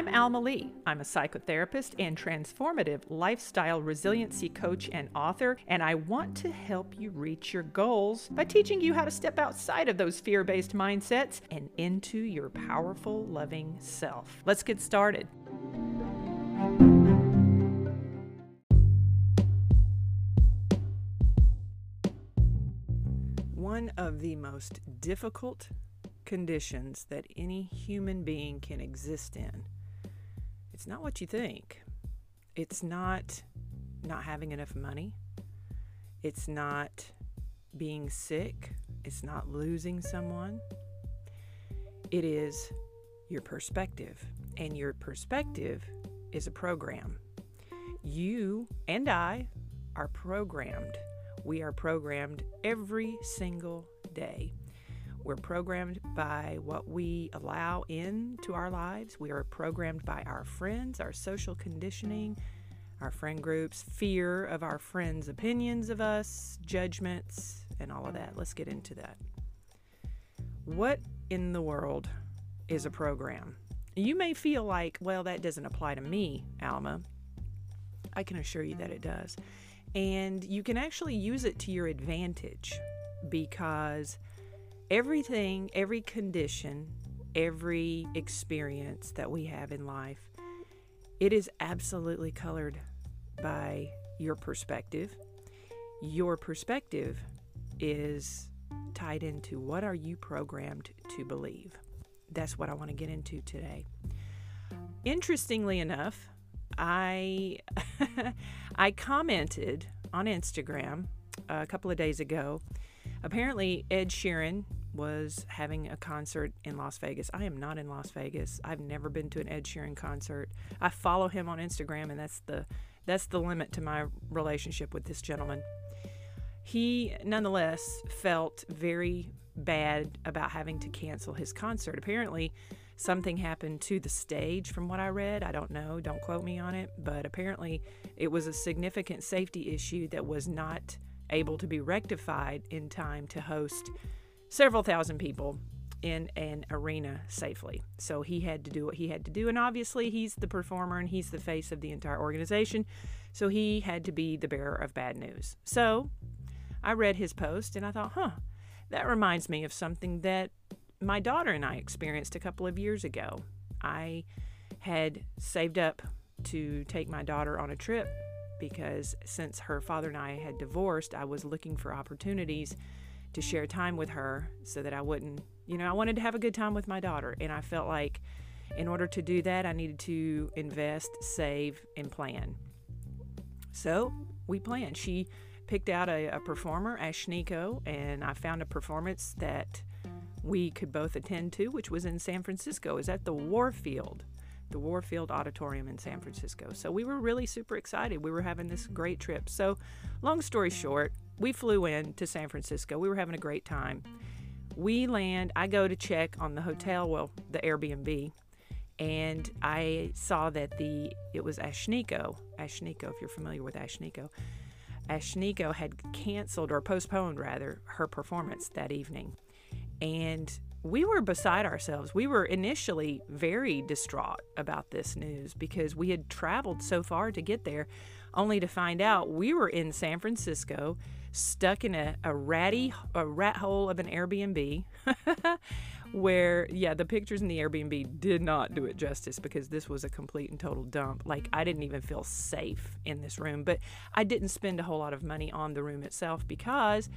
I'm Alma Lee. I'm a psychotherapist and transformative lifestyle resiliency coach and author, and I want to help you reach your goals by teaching you how to step outside of those fear based mindsets and into your powerful, loving self. Let's get started. One of the most difficult conditions that any human being can exist in. It's not what you think. It's not not having enough money. It's not being sick. It's not losing someone. It is your perspective. And your perspective is a program. You and I are programmed. We are programmed every single day. We're programmed by what we allow into our lives. We are programmed by our friends, our social conditioning, our friend groups, fear of our friends' opinions of us, judgments, and all of that. Let's get into that. What in the world is a program? You may feel like, well, that doesn't apply to me, Alma. I can assure you that it does. And you can actually use it to your advantage because everything, every condition, every experience that we have in life, it is absolutely colored by your perspective. Your perspective is tied into what are you programmed to believe. That's what I want to get into today. Interestingly enough, I I commented on Instagram a couple of days ago. Apparently, Ed Sheeran was having a concert in Las Vegas. I am not in Las Vegas. I've never been to an Ed Sheeran concert. I follow him on Instagram, and that's the that's the limit to my relationship with this gentleman. He nonetheless felt very bad about having to cancel his concert. Apparently, something happened to the stage from what I read. I don't know, don't quote me on it, but apparently it was a significant safety issue that was not able to be rectified in time to host several thousand people in an arena safely. So he had to do what he had to do. And obviously, he's the performer and he's the face of the entire organization. So he had to be the bearer of bad news. So I read his post and I thought, huh, that reminds me of something that my daughter and I experienced a couple of years ago. I had saved up to take my daughter on a trip because since her father and I had divorced, I was looking for opportunities to share time with her so that I wouldn't, you know, I wanted to have a good time with my daughter. And I felt like in order to do that, I needed to invest, save, and plan. So we planned. She picked out a, a performer, Ashnikko, and I found a performance that we could both attend to, which was in San Francisco. Is at the Warfield, the Warfield Auditorium in San Francisco. So we were really super excited. We were having this great trip. So, long story short, we flew in to San Francisco. We were having a great time. We land, I go to check on the hotel, well, the Airbnb, and I saw that the it was Ashnikko. Ashnikko, if you're familiar with Ashnikko. Ashnikko had canceled or postponed rather her performance that evening. And we were beside ourselves. We were initially very distraught about this news because we had traveled so far to get there, only to find out we were in San Francisco stuck in a, a ratty a rat hole of an Airbnb where yeah the pictures in the Airbnb did not do it justice because this was a complete and total dump. Like I didn't even feel safe in this room but I didn't spend a whole lot of money on the room itself because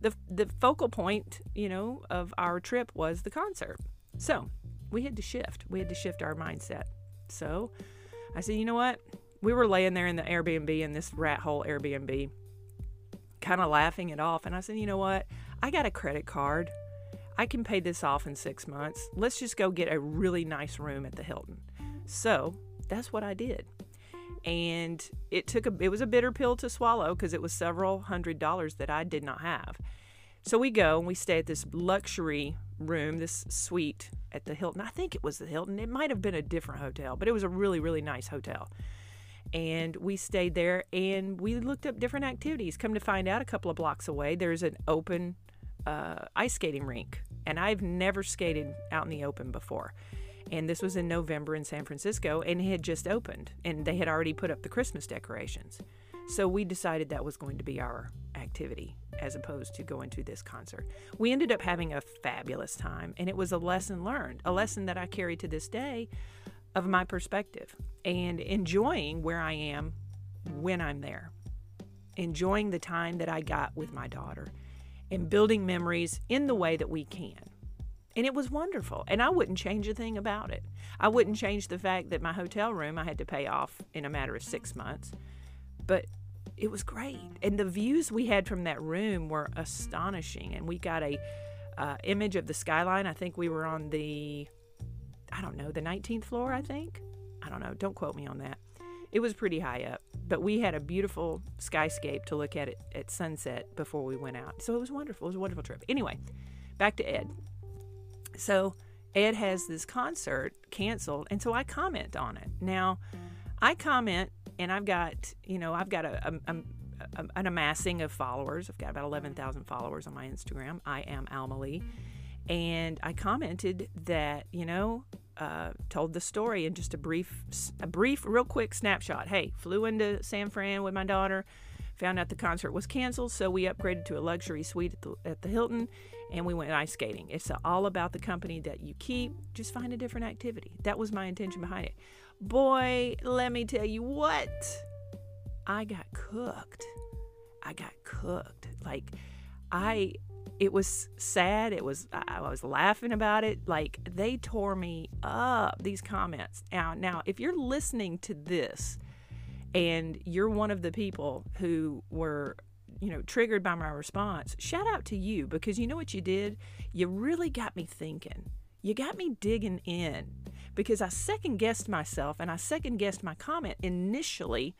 the the focal point you know of our trip was the concert. So we had to shift. We had to shift our mindset. So I said you know what we were laying there in the Airbnb in this rat hole Airbnb kind of laughing it off. And I said, you know what? I got a credit card. I can pay this off in six months. Let's just go get a really nice room at the Hilton. So that's what I did. And it took a it was a bitter pill to swallow because it was several hundred dollars that I did not have. So we go and we stay at this luxury room, this suite at the Hilton. I think it was the Hilton. It might have been a different hotel, but it was a really, really nice hotel and we stayed there and we looked up different activities. Come to find out, a couple of blocks away, there's an open uh, ice skating rink, and I've never skated out in the open before. And this was in November in San Francisco, and it had just opened, and they had already put up the Christmas decorations. So we decided that was going to be our activity as opposed to going to this concert. We ended up having a fabulous time, and it was a lesson learned, a lesson that I carry to this day of my perspective and enjoying where I am when I'm there, enjoying the time that I got with my daughter, and building memories in the way that we can. And it was wonderful. And I wouldn't change a thing about it. I wouldn't change the fact that my hotel room I had to pay off in a matter of six months. But it was great. And the views we had from that room were astonishing. And we got a uh, image of the skyline. I think we were on the, I don't know, the 19th floor, I think. I don't know. Don't quote me on that. It was pretty high up, but we had a beautiful skyscape to look at it at sunset before we went out. So it was wonderful. It was a wonderful trip. Anyway, back to Ed. So Ed has this concert canceled, and so I comment on it. Now, I comment, and I've got, you know, I've got a, a, a, an amassing of followers. I've got about 11,000 followers on my Instagram. I am Alma Lee. And I commented that, you know, uh, told the story in just a brief, a brief, real quick snapshot. Hey, flew into San Fran with my daughter, found out the concert was canceled, so we upgraded to a luxury suite at the, at the Hilton, and we went ice skating. It's all about the company that you keep. Just find a different activity. That was my intention behind it. Boy, let me tell you what, I got cooked. I got cooked. Like, I it was sad. It was I was laughing about it. Like they tore me up. These comments. Now, now, if you're listening to this, and you're one of the people who were, you know, triggered by my response, shout out to you because you know what you did. You really got me thinking. You got me digging in because I second guessed myself and I second guessed my comment initially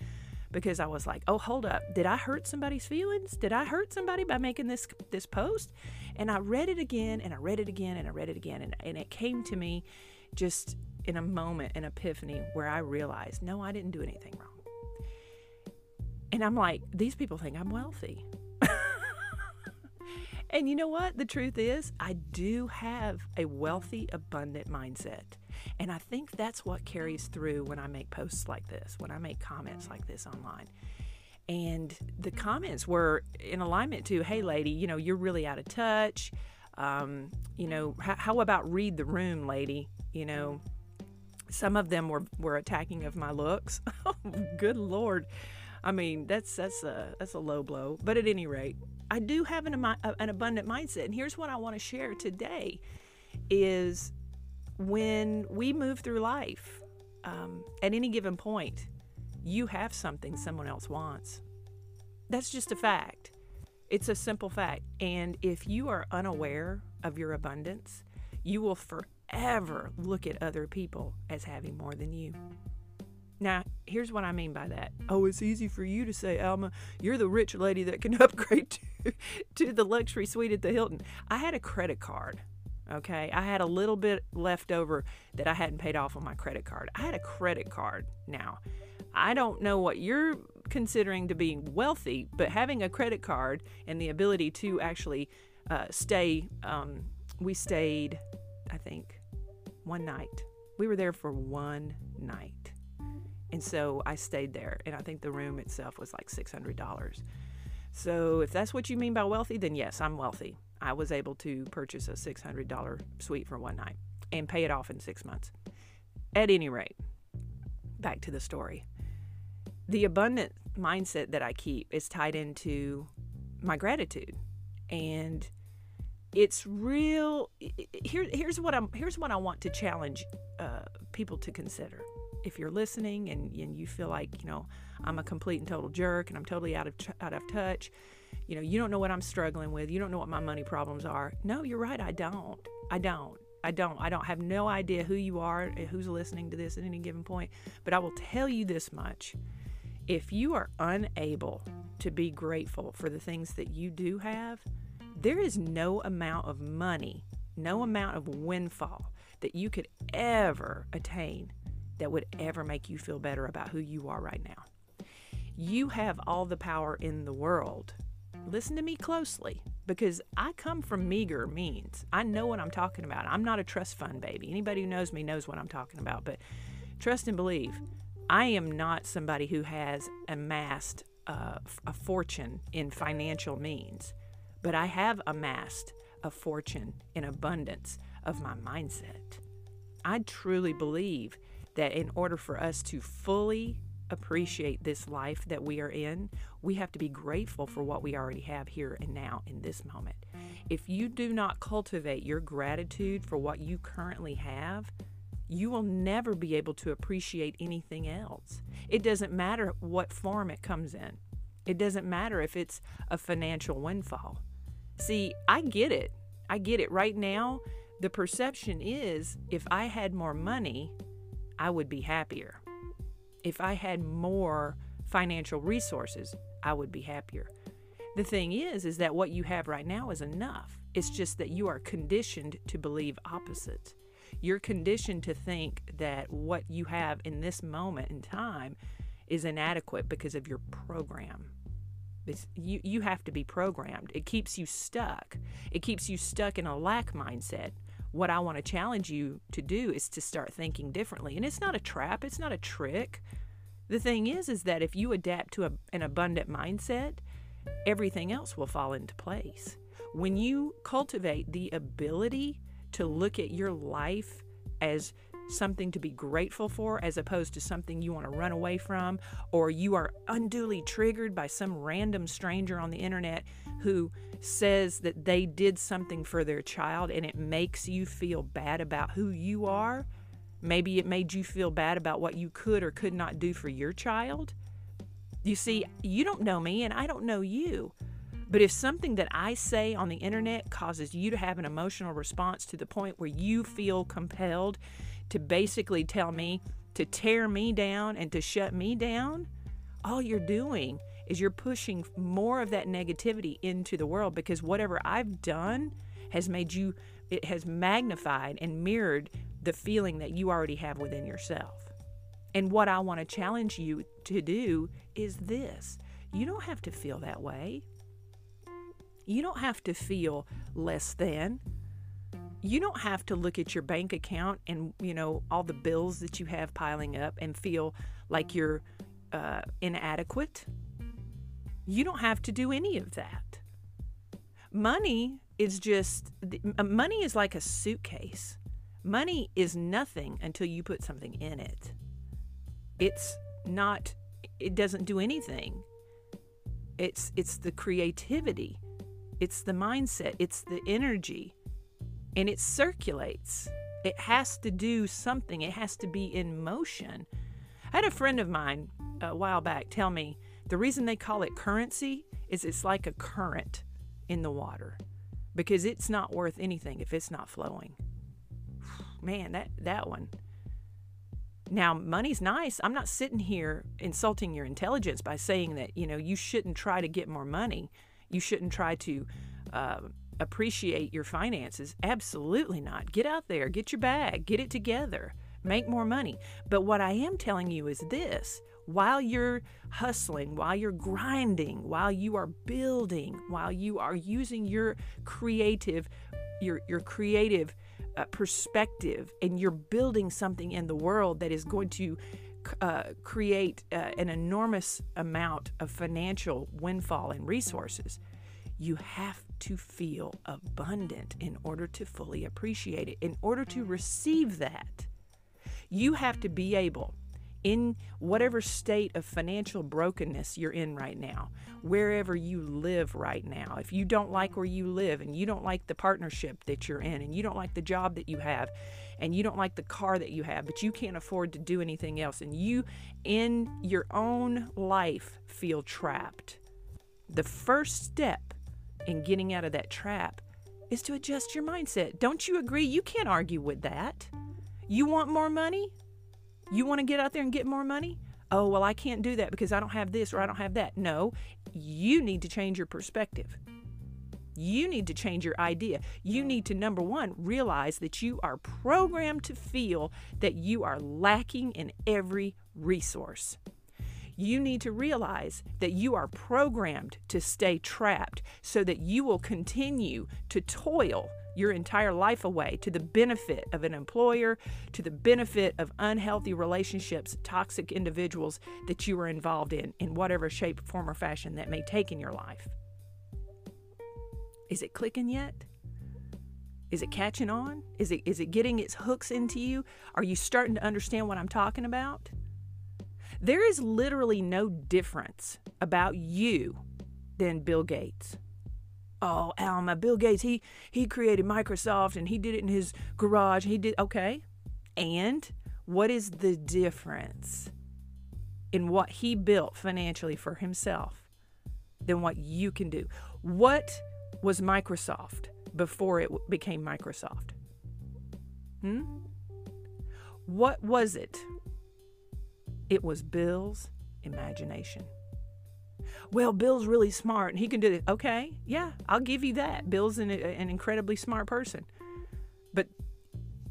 because I was like, "Oh, hold up. Did I hurt somebody's feelings? Did I hurt somebody by making this this post?" And I read it again and I read it again and I read it again and, and it came to me just in a moment, an epiphany where I realized, "No, I didn't do anything wrong." And I'm like, "These people think I'm wealthy." and you know what? The truth is, I do have a wealthy, abundant mindset. And I think that's what carries through when I make posts like this, when I make comments like this online. And the comments were in alignment to, hey, lady, you know, you're really out of touch. Um, you know, how, how about read the room, lady? You know, some of them were, were attacking of my looks. Oh, good Lord. I mean, that's that's a that's a low blow. But at any rate, I do have an, an abundant mindset, and here's what I want to share today: is when we move through life, um, at any given point, you have something someone else wants. That's just a fact. It's a simple fact. And if you are unaware of your abundance, you will forever look at other people as having more than you. Now, here's what I mean by that. Oh, it's easy for you to say, Alma, you're the rich lady that can upgrade to, to the luxury suite at the Hilton. I had a credit card Okay. I had a little bit left over that I hadn't paid off on my credit card. I had a credit card now. I don't know what you're considering to be wealthy, but having a credit card and the ability to actually uh, stay, um, we stayed, I think, one night. We were there for one night. And so I stayed there, and I think the room itself was like $600. So if that's what you mean by wealthy, then yes, I'm wealthy. I was able to purchase a $600 suite for one night and pay it off in six months. At any rate, back to the story. The abundant mindset that I keep is tied into my gratitude. And it's real here here's what I'm here's what I want to challenge uh, people to consider. If you're listening and, and you feel like, you know, I'm a complete and total jerk and I'm totally out of out of touch, you know, you don't know what I'm struggling with. You don't know what my money problems are. No, you're right. I don't. I don't. I don't. I don't have no idea who you are, eh, who's listening to this at any given point. But I will tell you this much. If you are unable to be grateful for the things that you do have, there is no amount of money, no amount of windfall that you could ever attain that would ever make you feel better about who you are right now. You have all the power in the world listen to me closely. because I come from meager means. I know what I'm talking about. I'm not a trust fund baby. Anybody who knows me knows what I'm talking about. But trust and believe, I am not somebody who has amassed uh, a fortune in financial means, but I have amassed a fortune in abundance of my mindset. I truly believe that in order for us to fully appreciate this life that we are in, we have to be grateful for what we already have here and now in this moment. If you do not cultivate your gratitude for what you currently have, you will never be able to appreciate anything else. It doesn't matter what form it comes in, it doesn't matter if it's a financial windfall. See, I get it. I get it. Right now, the perception is if I had more money, I would be happier. If I had more financial resources, I would be happier. The thing is is that what you have right now is enough. It's just that you are conditioned to believe opposite. You're conditioned to think that what you have in this moment in time is inadequate because of your program. It's, you, you have to be programmed. It keeps you stuck. It keeps you stuck in a lack mindset. What I want to challenge you to do is to start thinking differently. And it's not a trap, it's not a trick. The thing is, is that if you adapt to a, an abundant mindset, everything else will fall into place. When you cultivate the ability to look at your life as something to be grateful for as opposed to something you want to run away from, or you are unduly triggered by some random stranger on the internet who says that they did something for their child and it makes you feel bad about who you are. Maybe it made you feel bad about what you could or could not do for your child. You see, you don't know me and I don't know you. But if something that I say on the internet causes you to have an emotional response to the point where you feel compelled to basically tell me to tear me down and to shut me down, all you're doing is you're pushing more of that negativity into the world because whatever I've done has made you, it has magnified and mirrored the feeling that you already have within yourself. And what I want to challenge you to do is this you don't have to feel that way. You don't have to feel less than you don't have to look at your bank account and you know all the bills that you have piling up and feel like you're uh, inadequate. You don't have to do any of that. Money is just uh, money is like a suitcase. Money is nothing until you put something in it. It's not it doesn't do anything. It's it's the creativity. It's the mindset. It's the energy and it circulates. It has to do something, it has to be in motion. I had a friend of mine a while back tell me the reason they call it currency is it's like a current in the water because it's not worth anything if it's not flowing. Man, that, that one. Now, money's nice. I'm not sitting here insulting your intelligence by saying that, you know, you shouldn't try to get more money. You shouldn't try to uh, appreciate your finances. Absolutely not. Get out there, get your bag, get it together, make more money. But what I am telling you is this while you're hustling, while you're grinding, while you are building, while you are using your creative your your creative uh, perspective and you're building something in the world that is going to uh, create uh, an enormous amount of financial windfall and resources, you have to feel abundant in order to fully appreciate it. In order to receive that, you have to be able, in whatever state of financial brokenness you're in right now, wherever you live right now, if you don't like where you live and you don't like the partnership that you're in and you don't like the job that you have and you don't like the car that you have, but you can't afford to do anything else, and you in your own life feel trapped, the first step in getting out of that trap is to adjust your mindset. Don't you agree? You can't argue with that. You want more money? You want to get out there and get more money? Oh, well, I can't do that because I don't have this or I don't have that. No, you need to change your perspective. You need to change your idea. You need to, number one, realize that you are programmed to feel that you are lacking in every resource. You need to realize that you are programmed to stay trapped so that you will continue to toil your entire life away to the benefit of an employer, to the benefit of unhealthy relationships, toxic individuals that you are involved in, in whatever shape, form, or fashion that may take in your life. Is it clicking yet? Is it catching on? Is it is it getting its hooks into you? Are you starting to understand what I'm talking about? There is literally no difference about you than Bill Gates. Oh, Alma, Bill Gates, he he created Microsoft and he did it in his garage. He did okay. And what is the difference in what he built financially for himself than what you can do? What was Microsoft before it became Microsoft? Hmm? What was it it was Bill's imagination. Well, Bill's really smart and he can do it. Okay, yeah, I'll give you that. Bill's an, an incredibly smart person. But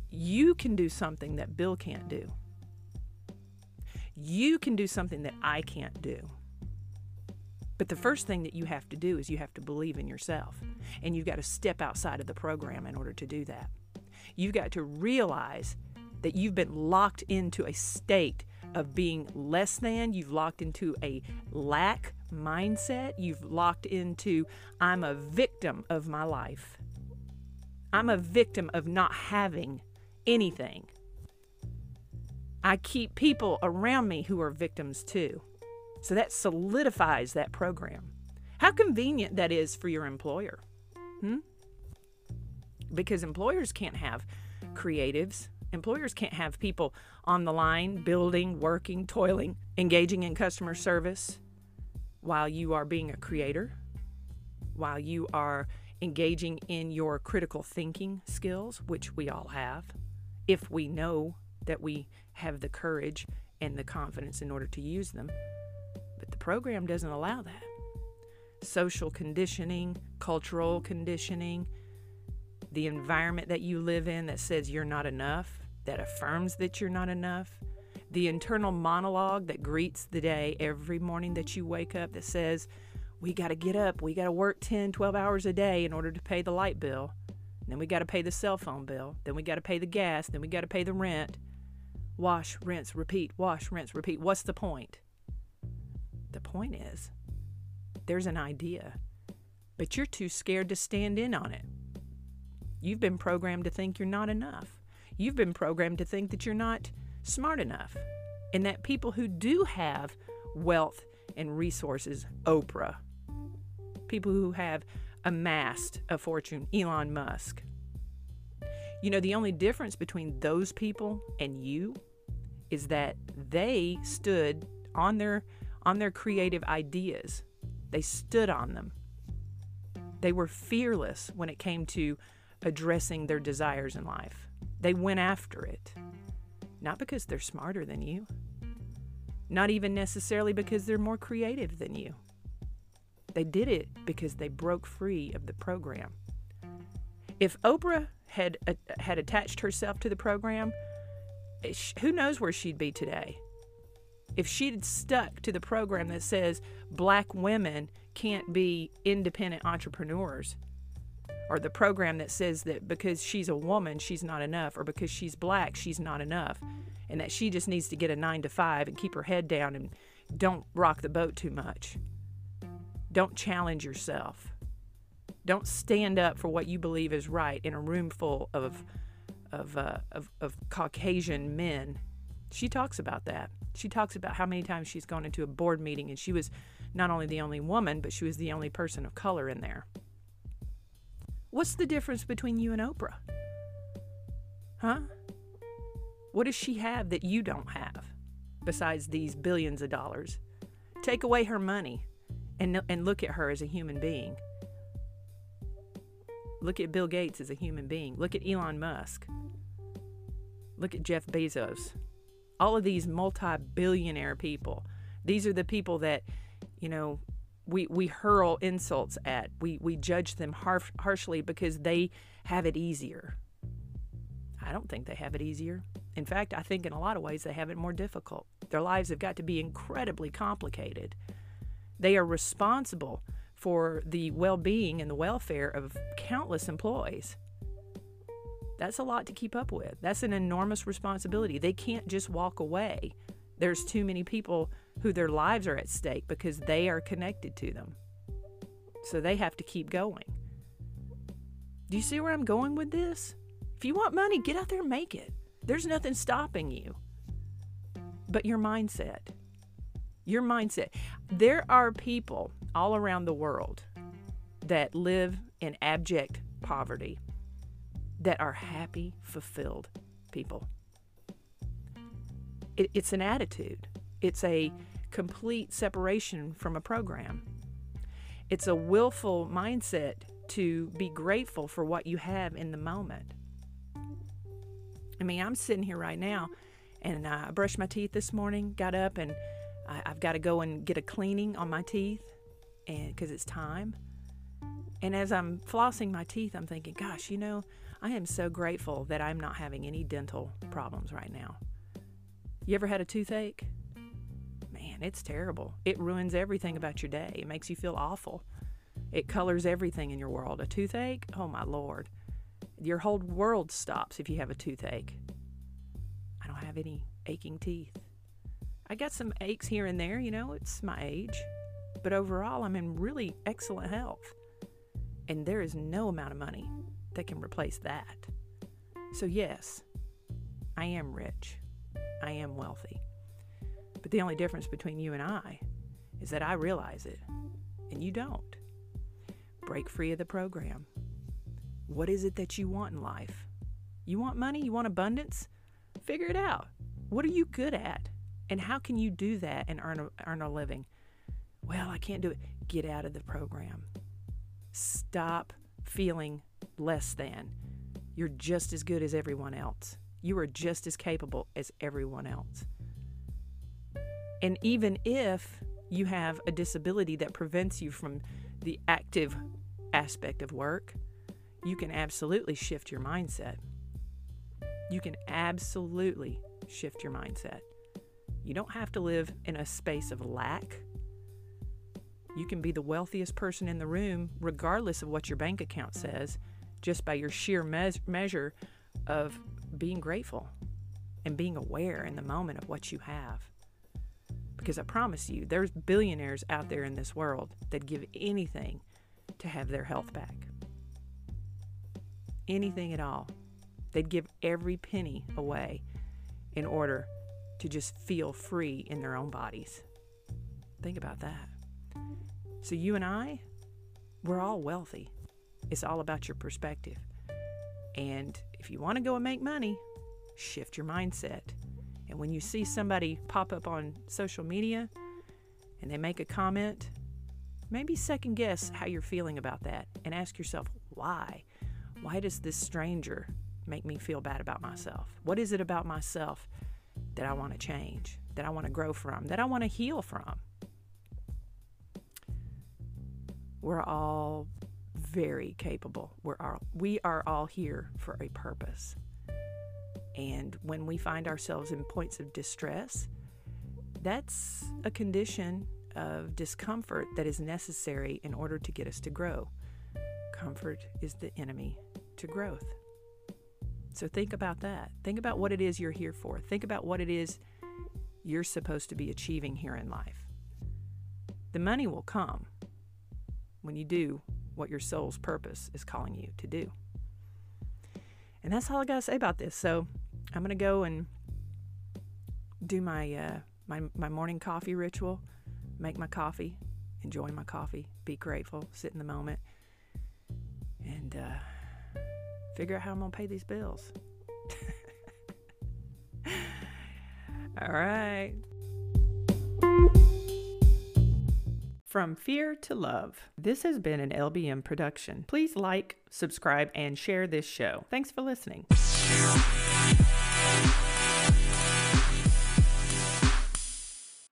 you can do something that Bill can't do. You can do something that I can't do. But the first thing that you have to do is you have to believe in yourself. And you've got to step outside of the program in order to do that. You've got to realize that you've been locked into a state of being less than. You've locked into a lack mindset. You've locked into, I'm a victim of my life. I'm a victim of not having anything. I keep people around me who are victims too. So that solidifies that program. How convenient that is for your employer. Hmm? Because employers can't have creatives, Employers can't have people on the line, building, working, toiling, engaging in customer service while you are being a creator, while you are engaging in your critical thinking skills, which we all have, if we know that we have the courage and the confidence in order to use them. But the program doesn't allow that. Social conditioning, cultural conditioning, the environment that you live in that says you're not enough, that affirms that you're not enough, the internal monologue that greets the day every morning that you wake up that says, we got to get up, we got to work 10, 12 hours a day in order to pay the light bill. Then we got to pay the cell phone bill. Then we got to pay the gas. Then we got to pay the rent. Wash, rinse, repeat, wash, rinse, repeat. What's the point? The point is, there's an idea, but you're too scared to stand in on it. You've been programmed to think you're not enough. You've been programmed to think that you're not smart enough and that people who do have wealth and resources, Oprah, people who have amassed a fortune, Elon Musk, you know, the only difference between those people and you is that they stood on their on their creative ideas. They stood on them. They were fearless when it came to addressing their desires in life. They went after it. Not because they're smarter than you, not even necessarily because they're more creative than you. They did it because they broke free of the program. If Oprah had uh, had attached herself to the program, eh, who knows where she'd be today? If she'd stuck to the program that says black women can't be independent entrepreneurs, or the program that says that because she's a woman, she's not enough, or because she's black, she's not enough, and that she just needs to get a nine to five and keep her head down and don't rock the boat too much. Don't challenge yourself. Don't stand up for what you believe is right in a room full of, of, uh, of, of Caucasian men. She talks about that. She talks about how many times she's gone into a board meeting and she was not only the only woman, but she was the only person of color in there. What's the difference between you and Oprah? Huh? What does she have that you don't have besides these billions of dollars? Take away her money and, and look at her as a human being. Look at Bill Gates as a human being. Look at Elon Musk. Look at Jeff Bezos. All of these multi billionaire people. These are the people that, you know, we, we hurl insults at. We, we judge them harsh, harshly because they have it easier. I don't think they have it easier. In fact, I think in a lot of ways they have it more difficult. Their lives have got to be incredibly complicated. They are responsible for the well being and the welfare of countless employees. That's a lot to keep up with. That's an enormous responsibility. They can't just walk away. There's too many people who their lives are at stake because they are connected to them. So they have to keep going. Do you see where I'm going with this? If you want money, get out there and make it. There's nothing stopping you. But your mindset. Your mindset. There are people all around the world that live in abject poverty that are happy, fulfilled people. It, it's an attitude, it's a complete separation from a program. It's a willful mindset to be grateful for what you have in the moment. I mean, I'm sitting here right now and I brushed my teeth this morning, got up, and I, have got to go and get a cleaning on my teeth and because it's time. And as I'm flossing my teeth, I'm thinking, gosh, you know, I am so grateful that I'm not having any dental problems right now. You ever had a toothache? It's terrible. It ruins everything about your day. It makes you feel awful. It colors everything in your world. A toothache? Oh my lord. Your whole world stops if you have a toothache. I don't have any aching teeth. I got some aches here and there, you know, it's my age. But overall, I'm in really excellent health. And there is no amount of money that can replace that. So, yes, I am rich. I am wealthy. But the only difference between you and I is that I realize it and you don't. Break free of the program. What is it that you want in life? You want money? You want abundance? Figure it out. What are you good at? And how can you do that and earn a, earn a living? Well, I can't do it. Get out of the program. Stop feeling less than. You're just as good as everyone else. You are just as capable as everyone else. And even if you have a disability that prevents you from the active aspect of work, you can absolutely shift your mindset. You can absolutely shift your mindset. You don't have to live in a space of lack. You can be the wealthiest person in the room, regardless of what your bank account says, just by your sheer me- measure of being grateful and being aware in the moment of what you have. Because I promise you, there's billionaires out there in this world that give anything to have their health back. Anything at all. They'd give every penny away in order to just feel free in their own bodies. Think about that. So, you and I, we're all wealthy. It's all about your perspective. And if you want to go and make money, shift your mindset. And when you see somebody pop up on social media and they make a comment, maybe second guess how you're feeling about that and ask yourself, why? Why does this stranger make me feel bad about myself? What is it about myself that I want to change, that I want to grow from, that I want to heal from? We're all very capable. We're all, we are all here for a purpose. And when we find ourselves in points of distress, that's a condition of discomfort that is necessary in order to get us to grow. Comfort is the enemy to growth. So think about that. Think about what it is you're here for. Think about what it is you're supposed to be achieving here in life. The money will come when you do what your soul's purpose is calling you to do. And that's all I got to say about this. So I'm to go and do my, uh, my, my morning coffee ritual, make my coffee, enjoy my coffee, be grateful, sit in the moment, and uh, figure out how I'm to pay these bills. all right. From Fear to Love. This has been an LBM production. Please like, subscribe, and share this show. Thanks for listening.